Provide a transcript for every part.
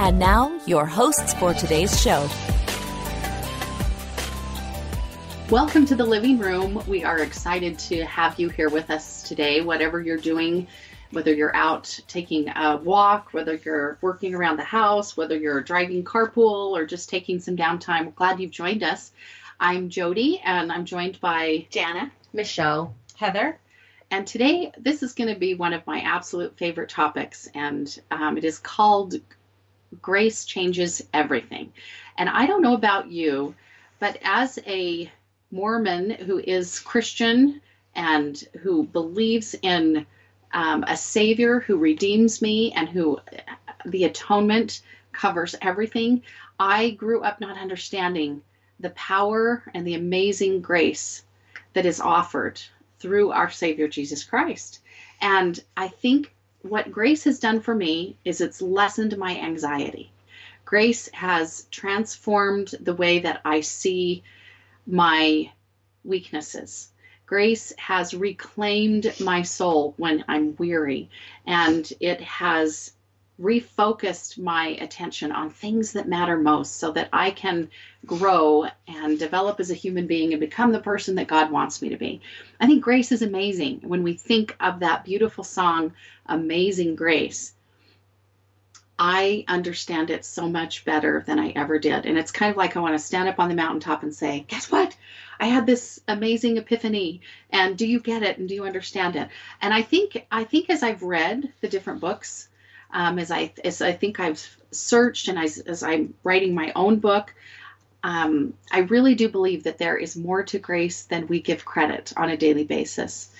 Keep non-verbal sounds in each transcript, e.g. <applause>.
And now, your hosts for today's show. Welcome to the living room. We are excited to have you here with us today, whatever you're doing, whether you're out taking a walk, whether you're working around the house, whether you're driving carpool or just taking some downtime. We're glad you've joined us. I'm Jody and I'm joined by Jana, Michelle, Heather. And today, this is going to be one of my absolute favorite topics, and um, it is called Grace Changes Everything. And I don't know about you, but as a Mormon who is Christian and who believes in um, a Savior who redeems me and who the atonement covers everything, I grew up not understanding the power and the amazing grace that is offered through our Savior Jesus Christ. And I think what grace has done for me is it's lessened my anxiety. Grace has transformed the way that I see my weaknesses. Grace has reclaimed my soul when I'm weary, and it has refocused my attention on things that matter most so that I can grow and develop as a human being and become the person that God wants me to be. I think grace is amazing. When we think of that beautiful song, Amazing Grace, I understand it so much better than I ever did. And it's kind of like I want to stand up on the mountaintop and say, Guess what? I had this amazing epiphany. And do you get it? And do you understand it? And I think I think as I've read the different books, um, as I as I think I've searched and as, as I'm writing my own book, um, I really do believe that there is more to grace than we give credit on a daily basis.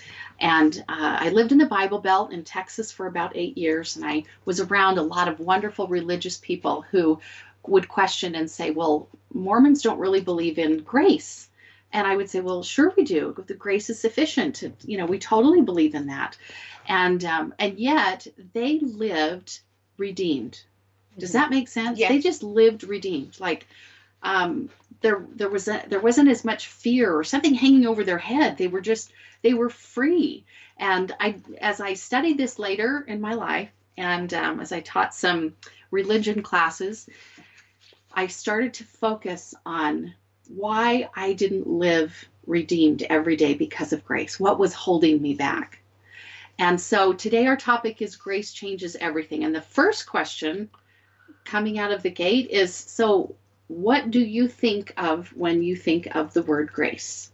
And uh, I lived in the Bible Belt in Texas for about eight years, and I was around a lot of wonderful religious people who would question and say, "Well, Mormons don't really believe in grace." And I would say, "Well, sure we do. The grace is sufficient. To, You know, we totally believe in that." and um, and yet they lived redeemed. Does mm-hmm. that make sense? Yes. They just lived redeemed. Like um, there there was a, there wasn't as much fear or something hanging over their head. They were just they were free. And I as I studied this later in my life, and um, as I taught some religion classes, I started to focus on why I didn't live redeemed every day because of grace. What was holding me back? And so today our topic is grace changes everything. And the first question coming out of the gate is so what do you think of when you think of the word grace?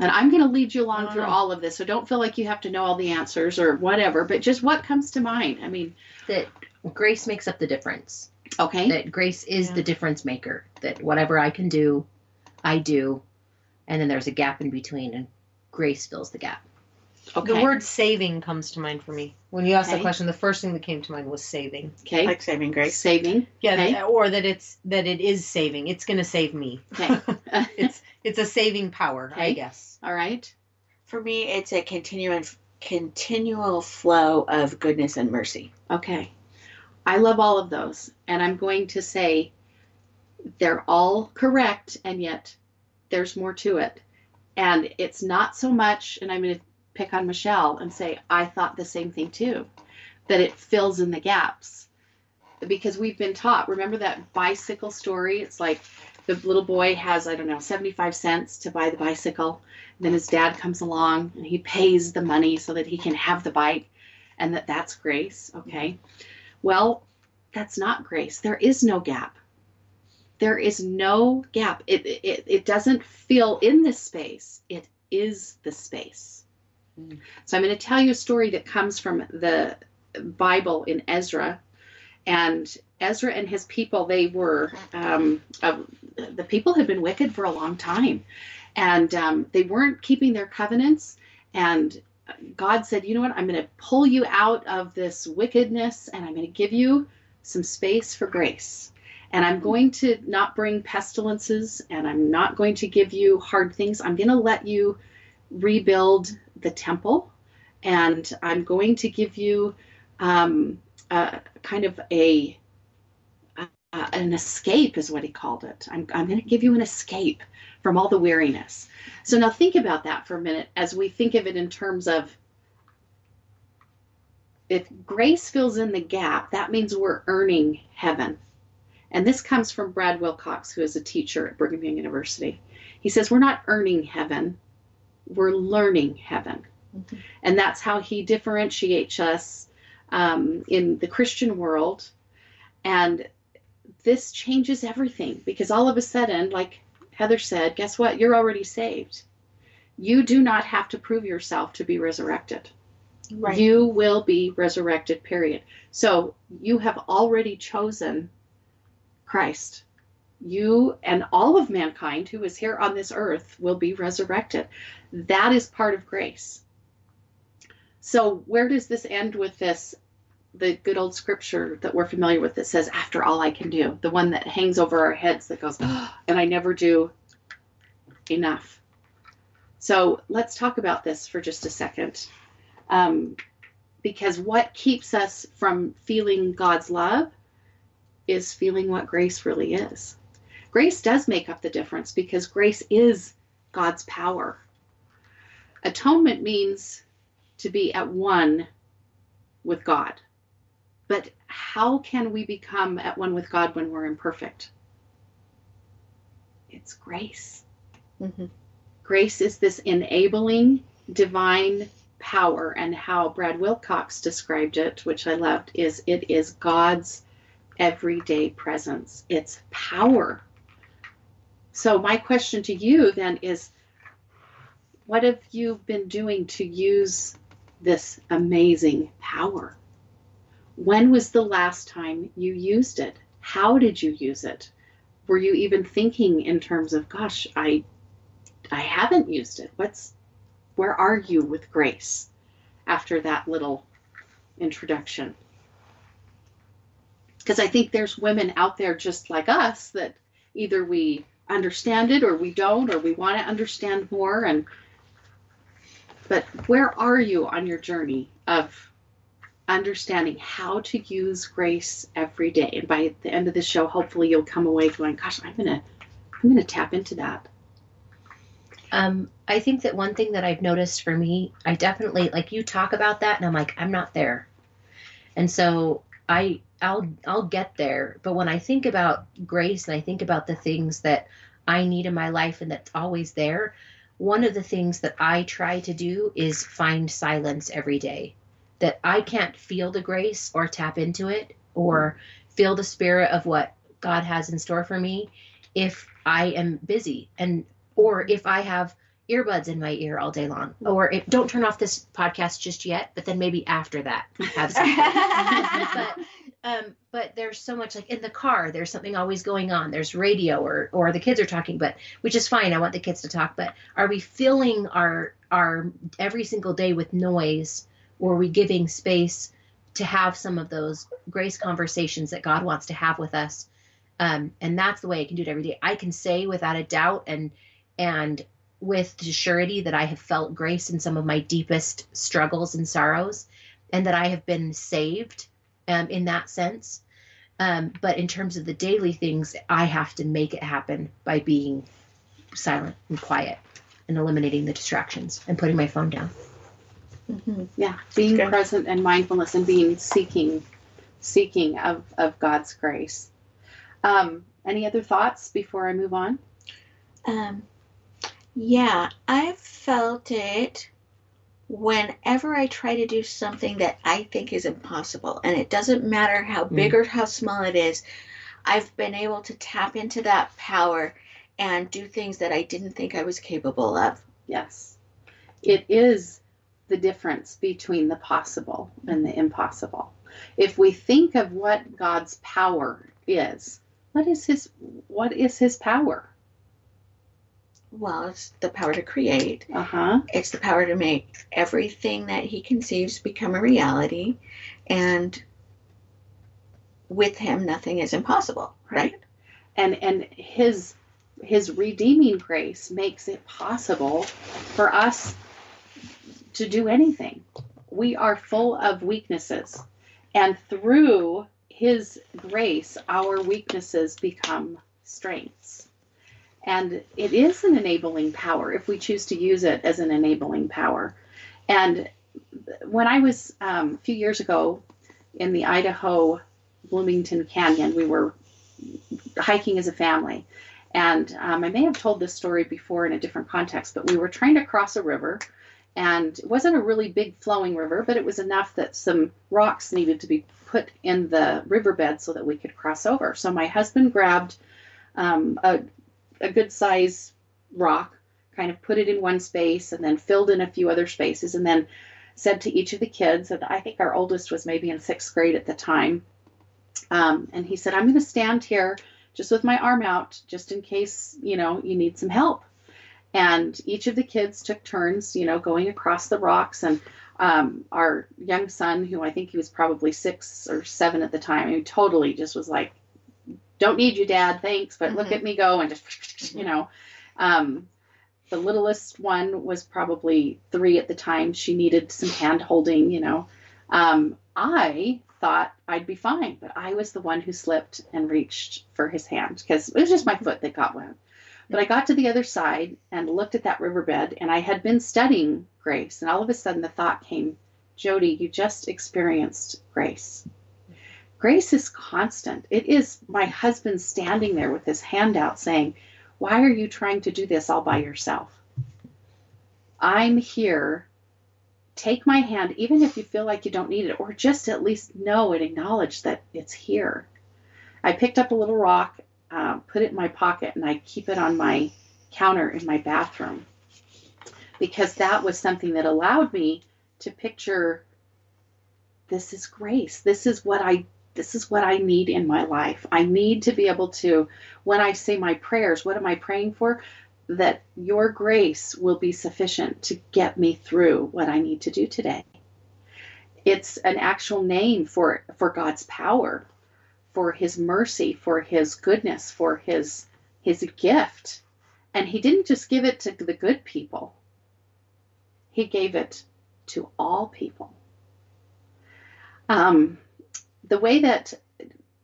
And I'm going to lead you along through uh-huh. all of this, so don't feel like you have to know all the answers or whatever, but just what comes to mind. I mean, that grace makes up the difference. Okay. That grace is yeah. the difference maker. That whatever I can do, I do, and then there's a gap in between, and grace fills the gap. Okay. The word saving comes to mind for me. When you asked okay. the question, the first thing that came to mind was saving. Okay. Like saving grace. Saving. Yeah, okay. or that it's that it is saving. It's going to save me. Okay. <laughs> <laughs> it's it's a saving power, okay. I guess. All right. For me, it's a continuing continual flow of goodness and mercy. Okay. I love all of those, and I'm going to say they're all correct, and yet there's more to it. And it's not so much, and I'm going to pick on Michelle and say, I thought the same thing too, that it fills in the gaps. Because we've been taught, remember that bicycle story? It's like the little boy has, I don't know, 75 cents to buy the bicycle. And then his dad comes along and he pays the money so that he can have the bike, and that that's grace. Okay. Well, that's not grace. There is no gap there is no gap. It, it, it doesn't fill in this space, it is the space. Mm. So I'm going to tell you a story that comes from the Bible in Ezra. And Ezra and his people, they were, um, uh, the people had been wicked for a long time. And um, they weren't keeping their covenants. And God said, you know what? I'm going to pull you out of this wickedness and I'm going to give you some space for grace. And I'm going to not bring pestilences and I'm not going to give you hard things. I'm going to let you rebuild the temple and I'm going to give you um, a, kind of a, a an escape is what he called it. I'm, I'm going to give you an escape from all the weariness. So now think about that for a minute as we think of it in terms of if grace fills in the gap, that means we're earning heaven. And this comes from Brad Wilcox, who is a teacher at Brigham Young University. He says, We're not earning heaven, we're learning heaven. Mm-hmm. And that's how he differentiates us um, in the Christian world. And this changes everything because all of a sudden, like Heather said, guess what? You're already saved. You do not have to prove yourself to be resurrected. Right. You will be resurrected, period. So you have already chosen Christ. You and all of mankind who is here on this earth will be resurrected. That is part of grace. So, where does this end with this? The good old scripture that we're familiar with that says, After all I can do, the one that hangs over our heads that goes, oh, <gasps> and I never do enough. So, let's talk about this for just a second. Um, because what keeps us from feeling God's love is feeling what grace really is. Grace does make up the difference because grace is God's power. Atonement means to be at one with God. But how can we become at one with God when we're imperfect? It's grace. Mm-hmm. Grace is this enabling divine power, and how Brad Wilcox described it, which I loved, is it is God's everyday presence. It's power. So, my question to you then is what have you been doing to use this amazing power? When was the last time you used it? How did you use it? Were you even thinking in terms of, gosh, I I haven't used it. What's where are you with grace after that little introduction? Because I think there's women out there just like us that either we understand it or we don't or we want to understand more and but where are you on your journey of understanding how to use grace every day and by the end of the show hopefully you'll come away going gosh i'm gonna i'm gonna tap into that um, I think that one thing that I've noticed for me, I definitely like you talk about that, and I'm like, I'm not there, and so I I'll I'll get there. But when I think about grace and I think about the things that I need in my life and that's always there, one of the things that I try to do is find silence every day. That I can't feel the grace or tap into it or feel the spirit of what God has in store for me if I am busy. And or if I have earbuds in my ear all day long or if, don't turn off this podcast just yet but then maybe after that have something <laughs> but um but there's so much like in the car there's something always going on there's radio or or the kids are talking but which is fine i want the kids to talk but are we filling our our every single day with noise or we giving space to have some of those grace conversations that god wants to have with us um and that's the way i can do it every day i can say without a doubt and and with the surety that I have felt grace in some of my deepest struggles and sorrows, and that I have been saved um, in that sense. Um, but in terms of the daily things, I have to make it happen by being silent and quiet and eliminating the distractions and putting my phone down. Mm-hmm. Yeah, being present and mindfulness and being seeking, seeking of, of God's grace. Um, any other thoughts before I move on? Um, yeah, I've felt it whenever I try to do something that I think is impossible. And it doesn't matter how mm. big mm. or how small it is, I've been able to tap into that power and do things that I didn't think I was capable of. Yes. It is the difference between the possible and the impossible. If we think of what God's power is, what is his what is his power? well, it's the power to create. Uh huh. It's the power to make everything that he conceives become a reality. And with him, nothing is impossible, right? And and his his redeeming grace makes it possible for us to do anything. We are full of weaknesses, and through his grace, our weaknesses become strengths. And it is an enabling power if we choose to use it as an enabling power. And when I was um, a few years ago in the Idaho Bloomington Canyon, we were hiking as a family. And um, I may have told this story before in a different context, but we were trying to cross a river. And it wasn't a really big flowing river, but it was enough that some rocks needed to be put in the riverbed so that we could cross over. So my husband grabbed um, a, a good size rock, kind of put it in one space, and then filled in a few other spaces, and then said to each of the kids, and I think our oldest was maybe in sixth grade at the time, um, and he said, I'm going to stand here just with my arm out, just in case, you know, you need some help. And each of the kids took turns, you know, going across the rocks. And um, our young son, who I think he was probably six or seven at the time, he totally just was like, don't need you, dad, thanks, but look Mhm. at me go. And just, you know, um, the littlest one was probably three at the time. She needed some hand holding, you know. Um, I thought I'd be fine, but I was the one who slipped and reached for his hand because it was just my foot that got wet. But I got to the other side and looked at that riverbed, and I had been studying grace, and all of a sudden the thought came, Jody, you just experienced grace. Grace is constant. It is my husband standing there with his hand out saying, Why are you trying to do this all by yourself? I'm here. Take my hand, even if you feel like you don't need it, or just at least know and acknowledge that it's here. I picked up a little rock, uh, put it in my pocket, and I keep it on my counter in my bathroom because that was something that allowed me to picture this is grace. This is what I this is what I need in my life. I need to be able to when I say my prayers, what am I praying for? That your grace will be sufficient to get me through what I need to do today. It's an actual name for for God's power, for his mercy, for his goodness, for his his gift. And he didn't just give it to the good people. He gave it to all people. Um, the way that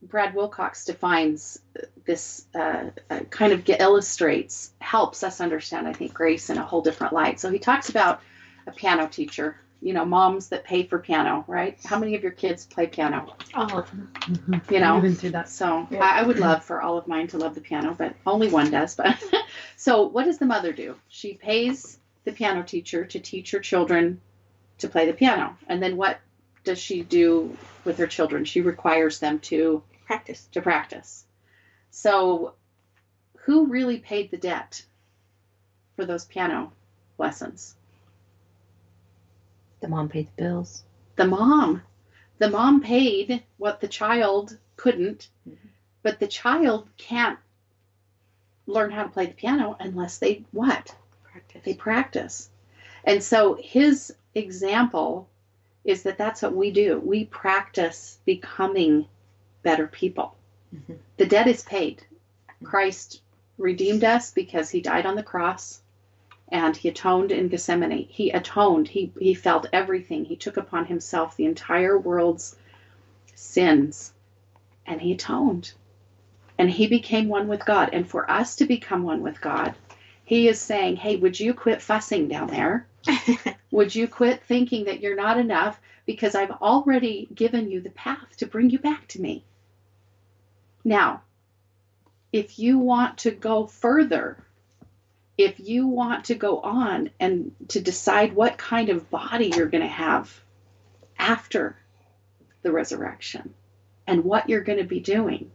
Brad Wilcox defines this uh, uh, kind of illustrates, helps us understand, I think, grace in a whole different light. So he talks about a piano teacher, you know, moms that pay for piano, right? How many of your kids play piano? All of them. You know, I've been through that. so Yeah. I, I would love for all of mine to love the piano, but only one does. But <laughs> so what does the mother do? She pays the piano teacher to teach her children to play the piano, and then what does she do with her children? She requires them to Practice. to practice. So who really paid the debt for those piano lessons? The mom paid the bills. the mom. The mom paid what the child couldn't, but the child can't learn how to play the piano unless they what? Practice. They practice. And so his example is that that's what we do. We practice becoming better people. Mhm. The debt is paid. Christ redeemed us because he died on the cross and he atoned in Gethsemane. He atoned. He he felt everything. He took upon himself the entire world's sins and he atoned. And he became one with God. And for us to become one with God, he is saying, "Hey, would you quit fussing down there? <laughs> Would you quit thinking that you're not enough because I've already given you the path to bring you back to me?" Now, if you want to go further, if you want to go on and to decide what kind of body you're going to have after the resurrection and what you're going to be doing,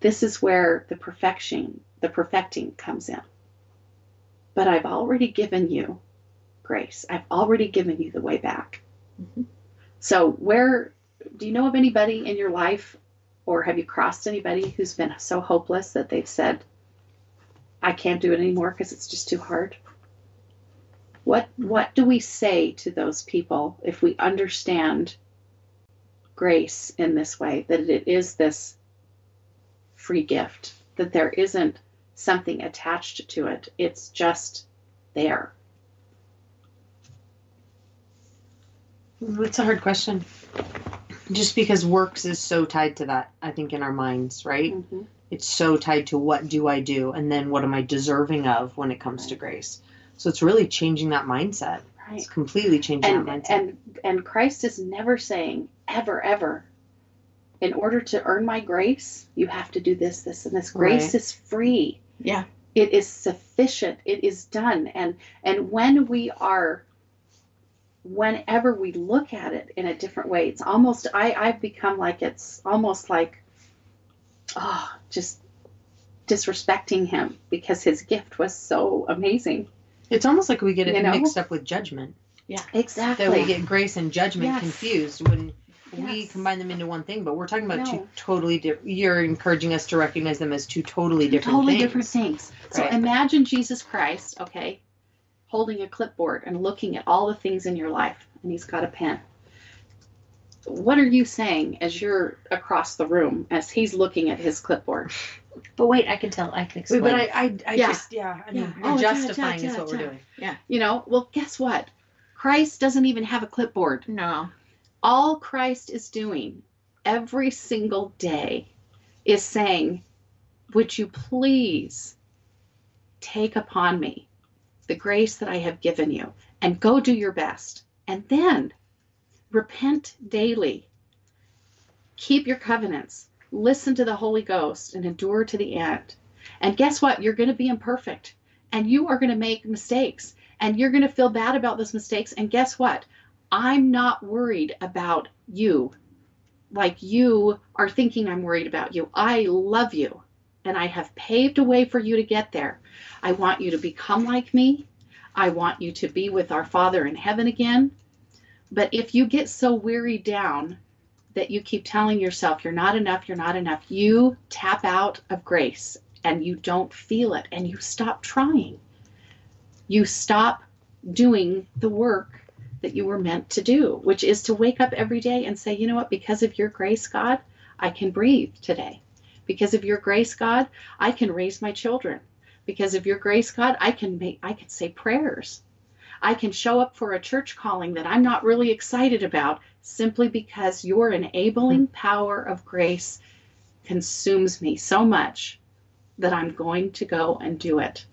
this is where the perfection, the perfecting comes in. But I've already given you grace. I've already given you the way back. Mhm. So, where do you know of anybody in your life or have you crossed anybody who's been so hopeless that they've said, I can't do it anymore because it's just too hard. What what do we say to those people if we understand grace in this way that it is this free gift that there isn't something attached to it it's just there It's a hard question. Just because works is so tied to that, I think, in our minds, right? Mhm. It's so tied to what do I do and then what am I deserving of when it comes to grace. So it's really changing that mindset. right It's completely changing and that mindset. and and Christ is never saying ever ever in order to earn my grace you have to do this this and this grace Right. is free Yeah. it is sufficient it is done and and when we are whenever we look at it in a different way it's almost i i've become like it's almost like oh just disrespecting him because his gift was so amazing it's almost like we get it You know? mixed up with judgment. Yeah, exactly That we get grace and judgment Yes. confused when we combine them into one thing. But we're talking about two totally different. You're encouraging us to recognize them as two totally different things. totally things. different things. So imagine Jesus Christ, okay, holding a clipboard and looking at all the things in your life, and he's got a pen. What are you saying as you're across the room as he's looking at his clipboard? But wait, I can tell. I can Wait, explain. but I, I, I Yeah. just, yeah, I mean, Yeah. we're Oh, justifying yeah, is what yeah, we're doing. yeah. You know, well, guess what? Christ doesn't even have a clipboard. No. All Christ is doing every single day is saying, Would you please take upon me the grace that I have given you and go do your best? And then repent daily, keep your covenants, listen to the Holy Ghost, and endure to the end. And guess what? You're going to be imperfect and you are going to make mistakes and you're going to feel bad about those mistakes. And guess what? I'm not worried about you like you are thinking I'm worried about you. I love you and I have paved a way for you to get there. I want you to become like me. I want you to be with our Father in heaven again. But if you get so wearied down that you keep telling yourself you're not enough, you're not enough, you tap out of grace and you don't feel it and you stop trying. You stop doing the work that you were meant to do, which is to wake up every day and say, you know what, because of your grace, God, I can breathe today. Because of your grace, God, I can raise my children. Because of your grace, God, I can make I can say prayers. I can show up for a church calling that I'm not really excited about simply because your enabling power of grace consumes me so much that I'm going to go and do it.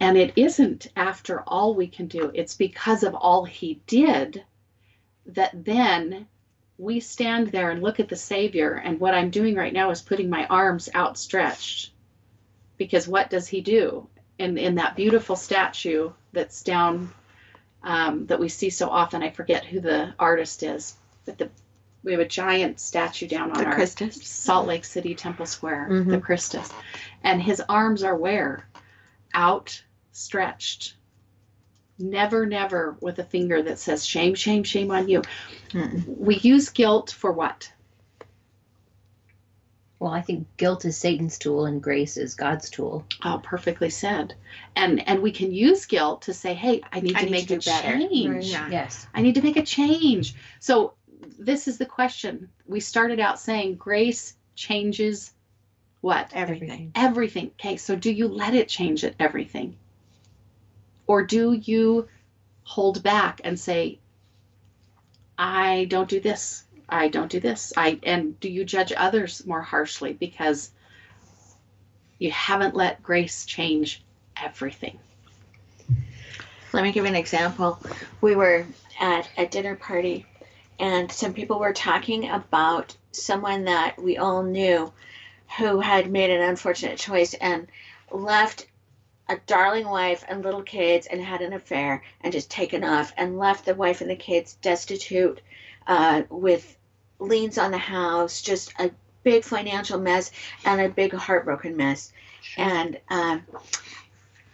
And it isn't after all we can do, it's because of all he did that then we stand there and look at the Savior. And what I'm doing right now is putting my arms outstretched. Because what does he do? In, in that beautiful statue that's down, um, that we see so often, I forget who the artist is, but the, we have a giant statue down on The our Christus. Salt Lake City Temple Square, Mhm. the Christus. And his arms are where? Outstretched. Never, never with a finger that says shame, shame, shame on you. Mm-mm. We use guilt for what? Well, I think guilt is Satan's tool and grace is God's tool. Oh, perfectly said. And and we can use guilt to say, hey, I need I to need make to a better. change. Yeah. Yes. I need to make a change. So this is the question. We started out saying grace changes what? Everything. everything. Okay, so do you let it change it everything? Or do you hold back and say, I don't do this. I don't do this. I and do you judge others more harshly because you haven't let grace change everything? Let me give an example. We were at a dinner party, and some people were talking about someone that we all knew who had made an unfortunate choice and left a darling wife and little kids and had an affair and just taken off and left the wife and the kids destitute uh, with liens on the house, just a big financial mess and a big heartbroken mess. And um,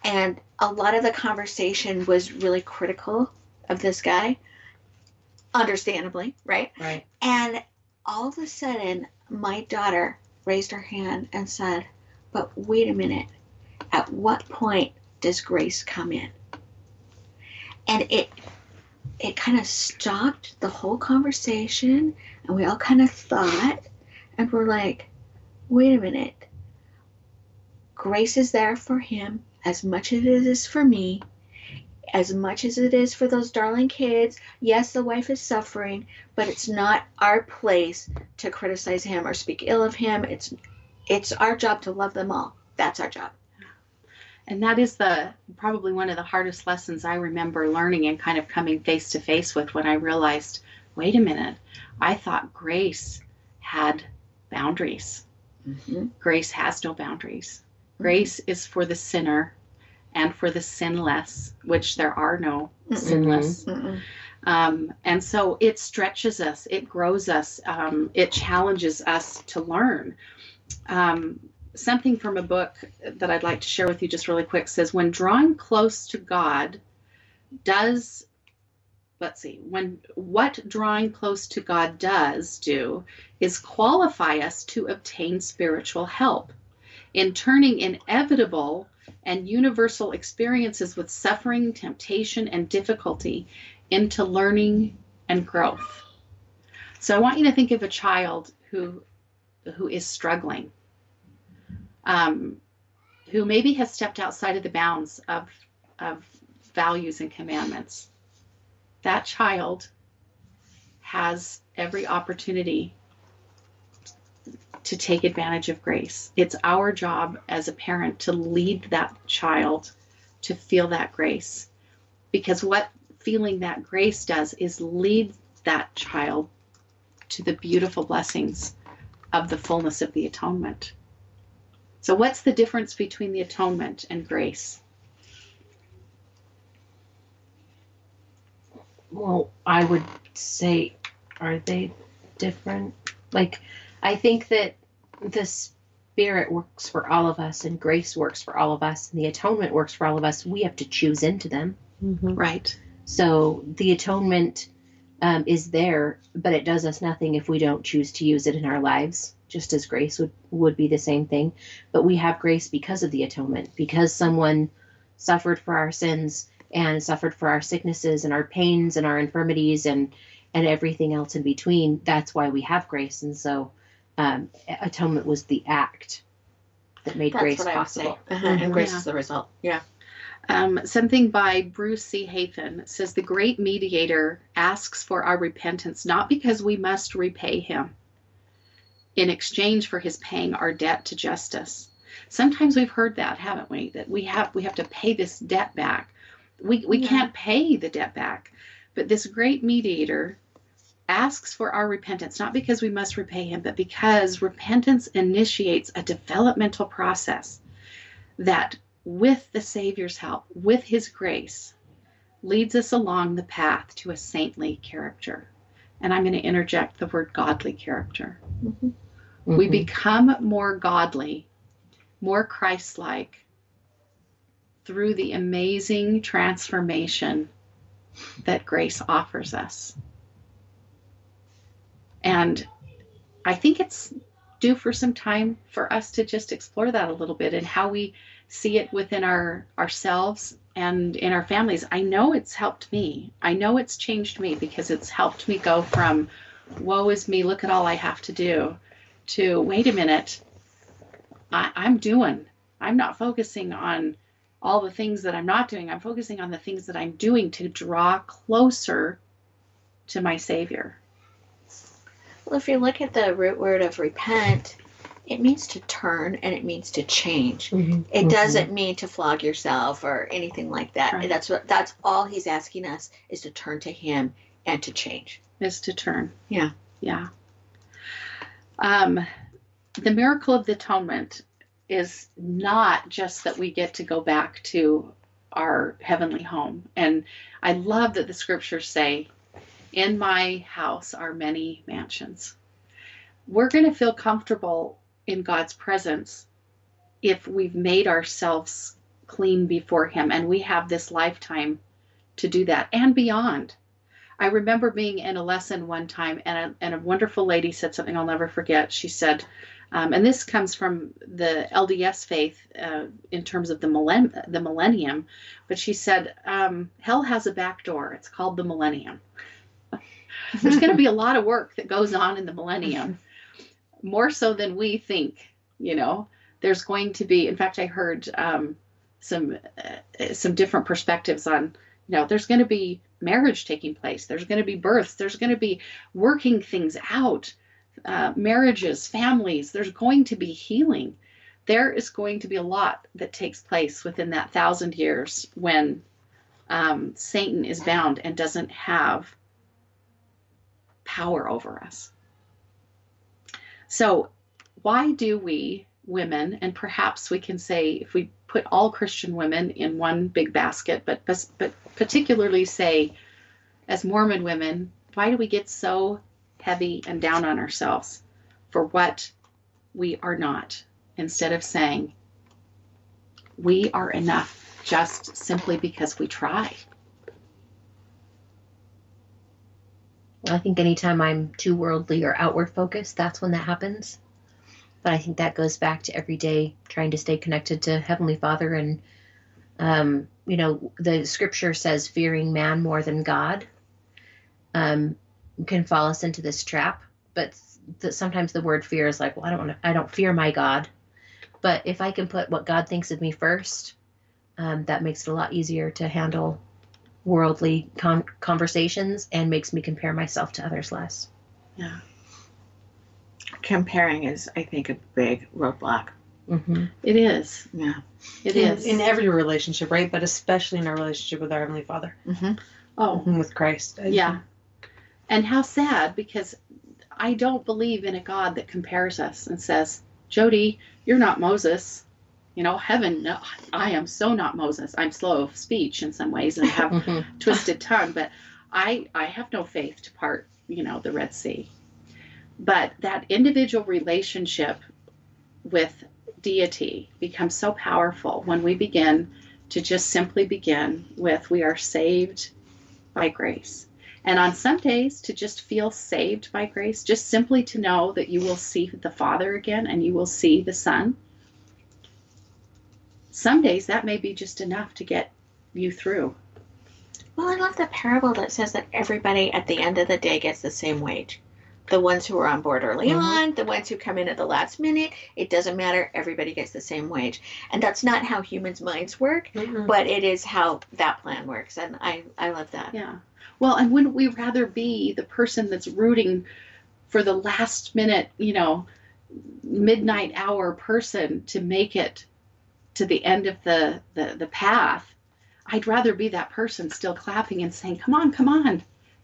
and a lot of the conversation was really critical of this guy, understandably, right? Right. And all of a sudden, my daughter raised her hand and said, But wait a minute. at what point does grace come in? And it it kind of stopped the whole conversation and we all kind of thought and we're like, wait a minute. Grace is there for him as much as it is for me, as much as it is for those darling kids. Yes, the wife is suffering, but it's not our place to criticize him or speak ill of him. It's it's our job to love them all. That's our job. And that is the probably one of the hardest lessons I remember learning and kind of coming face to face with when I realized, wait a minute, I thought grace had boundaries. Mm-hmm. Grace has no boundaries. Grace is for the sinner and for the sinless, which there are no Mm-mm. sinless. Mm-mm. Um, and so it stretches us, it grows us, um, it challenges us to learn. Um, something from a book that I'd like to share with you just really quick says when drawing close to God does let's see when what drawing close to God does do is qualify us to obtain spiritual help in turning inevitable and universal experiences with suffering, temptation, and difficulty into learning and growth. So I want you to think of a child who who is struggling, um, who maybe has stepped outside of the bounds of of values and commandments. That child has every opportunity to take advantage of grace. It's our job as a parent to lead that child to feel that grace. Because what feeling that grace does is lead that child to the beautiful blessings of the fullness of the atonement. So, what's the difference between the atonement and grace? Well, I would say, are they different? Like, I think that the Spirit works for all of us, and grace works for all of us, and the atonement works for all of us. We have to choose into them. Mm-hmm. Right. So the atonement um, is there, but it does us nothing if we don't choose to use it in our lives. Just as grace would would be the same thing, but we have grace because of the atonement, because someone suffered for our sins and suffered for our sicknesses and our pains and our infirmities and and everything else in between. That's why we have grace, and so um, atonement was the act that made That's grace what I would say. possible. Uh-huh. And grace Yeah. is the result. Yeah. Um, something by Bruce C. Hafen says the great mediator asks for our repentance not because we must repay him in exchange for his paying our debt to justice. Sometimes we've heard that, haven't we? That we have we have to pay this debt back. We we Yeah. can't pay the debt back, but this great mediator asks for our repentance not because we must repay him, but because repentance initiates a developmental process that with the Savior's help, with His grace, leads us along the path to a saintly character. And I'm going to interject the word godly character. Mm-hmm. We Mhm. become more godly, more Christ like through the amazing transformation that grace offers us. And I think it's due for some time for us to just explore that a little bit and how we see it within our ourselves and in our families. I know it's helped me. I know it's changed me because it's helped me go from woe is me, look at all I have to do to wait a minute, I, I'm doing. I'm not focusing on all the things that I'm not doing. I'm focusing on the things that I'm doing to draw closer to my Savior. Well, if you look at the root word of repent, it means to turn and it means to change. Mhm. It Mhm. doesn't mean to flog yourself or anything like that. Right. That's what that's all he's asking us is to turn to him and to change. is to turn. Yeah. Yeah. Um, the miracle of the atonement is not just that we get to go back to our heavenly home. And I love that the scriptures say, In my house are many mansions. We're going to feel comfortable in God's presence if we've made ourselves clean before Him and we have this lifetime to do that and beyond. I remember being in a lesson one time, and a, and a wonderful lady said something I'll never forget. She said, Um, and this comes from the LDS faith uh, in terms of the, millenn- the millennium. But she said, um, hell has a back door. It's called the millennium. <laughs> There's going to be a lot of work that goes on in the millennium, <laughs> more so than we think. You know, there's going to be. In fact, I heard um, some uh, some different perspectives on. You know, there's going to be marriage taking place. There's going to be births. There's going to be working things out, uh, marriages, families. There's going to be healing. There is going to be a lot that takes place within that thousand years when um, Satan is bound and doesn't have power over us. So, why do we women, and perhaps we can say if we put all Christian women in one big basket, but but particularly say as Mormon women, why do we get so heavy and down on ourselves for what we are not instead of saying we are enough just simply because we try? I think anytime I'm too worldly or outward focused, that's when that happens. But I think that goes back to every day trying to stay connected to Heavenly Father. And, um, you know, the scripture says fearing man more than God um, can fall us into this trap. But th- sometimes the word fear is like, well, I don't want to, I don't fear my God. But if I can put what God thinks of me first, um, that makes it a lot easier to handle worldly con- conversations and makes me compare myself to others less. Yeah. Comparing is, I think, a big roadblock. Mm-hmm. It is. Yeah. It in, is. in every relationship, right? But especially in our relationship with our Heavenly Father, Mm-hmm. oh, with Christ. I- yeah. And how sad because I don't believe in a God that compares us and says, Jody, you're not Moses. You know, heaven, no, I am so not Moses. I'm slow of speech in some ways and have Mm-hmm. <laughs> <laughs> twisted tongue, but I I have no faith to part, you know, the Red Sea. But that individual relationship with deity becomes so powerful when we begin to just simply begin with we are saved by grace. And on some days to just feel saved by grace, just simply to know that you will see the Father again and you will see the Son. Some days that may be just enough to get you through. Well, I love the parable that says that everybody at the end of the day gets the same wage. The ones who are on board early Mhm. on, the ones who come in at the last minute, it doesn't matter. Everybody gets the same wage. And that's not how humans' minds work, Mm-mm. but it is how that plan works. And I, I love that. Yeah. Well, and wouldn't we rather be the person that's rooting for the last minute, you know, midnight hour person to make it to the end of the, the, the path? I'd rather be that person still clapping and saying, come on, come on.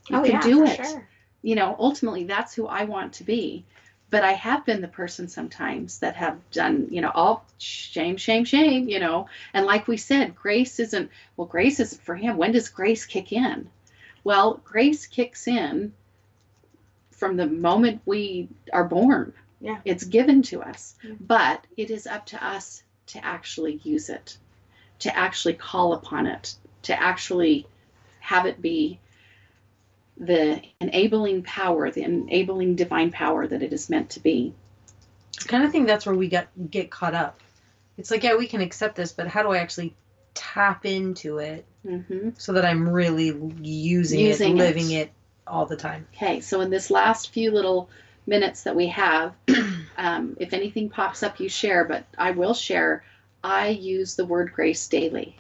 You oh, can yeah, do it. Sure. You know, ultimately, that's who I want to be. But I have been the person sometimes that have done, you know, all shame, shame, shame, you know. And like we said, grace isn't, well, grace isn't for him. When does grace kick in? Well, grace kicks in from the moment we are born. Yeah. It's given to us. Yeah. But it is up to us to actually use it, to actually call upon it, to actually have it be the enabling power, the enabling divine power that it is meant to be. I kind of think that's where we get get caught up. It's like, yeah, we can accept this, but how do I actually tap into it hmm so that I'm really using, Using it, it. living it all the time? Okay, so in this last few little minutes that we have, <clears throat> um, if anything pops up, you share, but I will share. I use the word grace daily.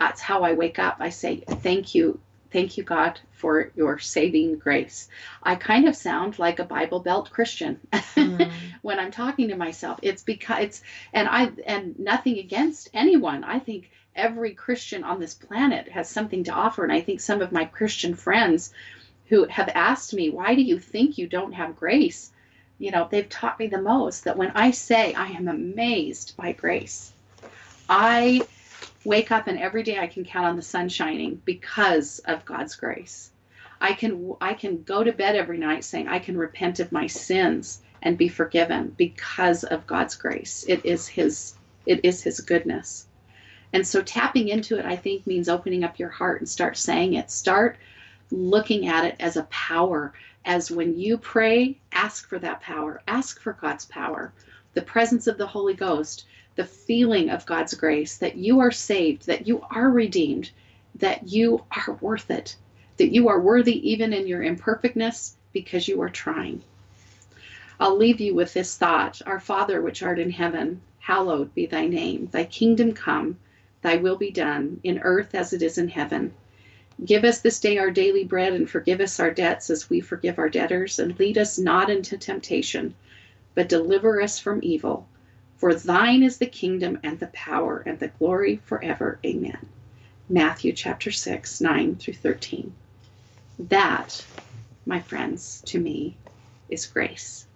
That's how I wake up. I say, Thank you. Thank you, God, for your saving grace. I kind of sound like a Bible Belt Christian <laughs> Mm. when I'm talking to myself. It's because it's, and I, and nothing against anyone. I think every Christian on this planet has something to offer. And I think some of my Christian friends who have asked me, why do you think you don't have grace? You know, they've taught me the most that when I say I am amazed by grace, I wake up and every day I can count on the sun shining because of God's grace. I can I can go to bed every night saying I can repent of my sins and be forgiven because of God's grace. It is his it is his goodness. And so tapping into it I think means opening up your heart and start saying it. Start looking at it as a power as when you pray, ask for that power. Ask for God's power. the presence of the Holy Ghost, the feeling of God's grace that you are saved, that you are redeemed, that you are worth it, that you are worthy even in your imperfectness because you are trying. I'll leave you with this thought Our Father, which art in heaven, hallowed be thy name. Thy kingdom come, thy will be done, in earth as it is in heaven. Give us this day our daily bread, and forgive us our debts as we forgive our debtors, and lead us not into temptation, but deliver us from evil. For thine is the kingdom and the power and the glory forever. Amen. Matthew chapter 6, 9 through 13. That, my friends, to me, is grace.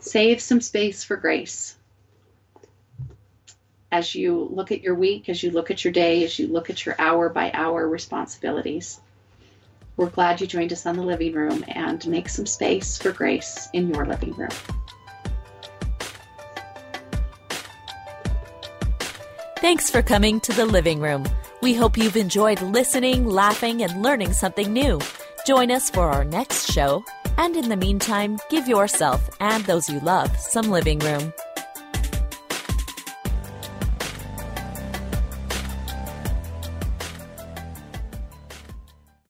Save some space for grace. As you look at your week, as you look at your day, as you look at your hour by hour responsibilities. We're glad you joined us on the living room and make some space for grace in your living room. Thanks for coming to the living room. We hope you've enjoyed listening, laughing, and learning something new. Join us for our next show, and in the meantime, give yourself and those you love some living room.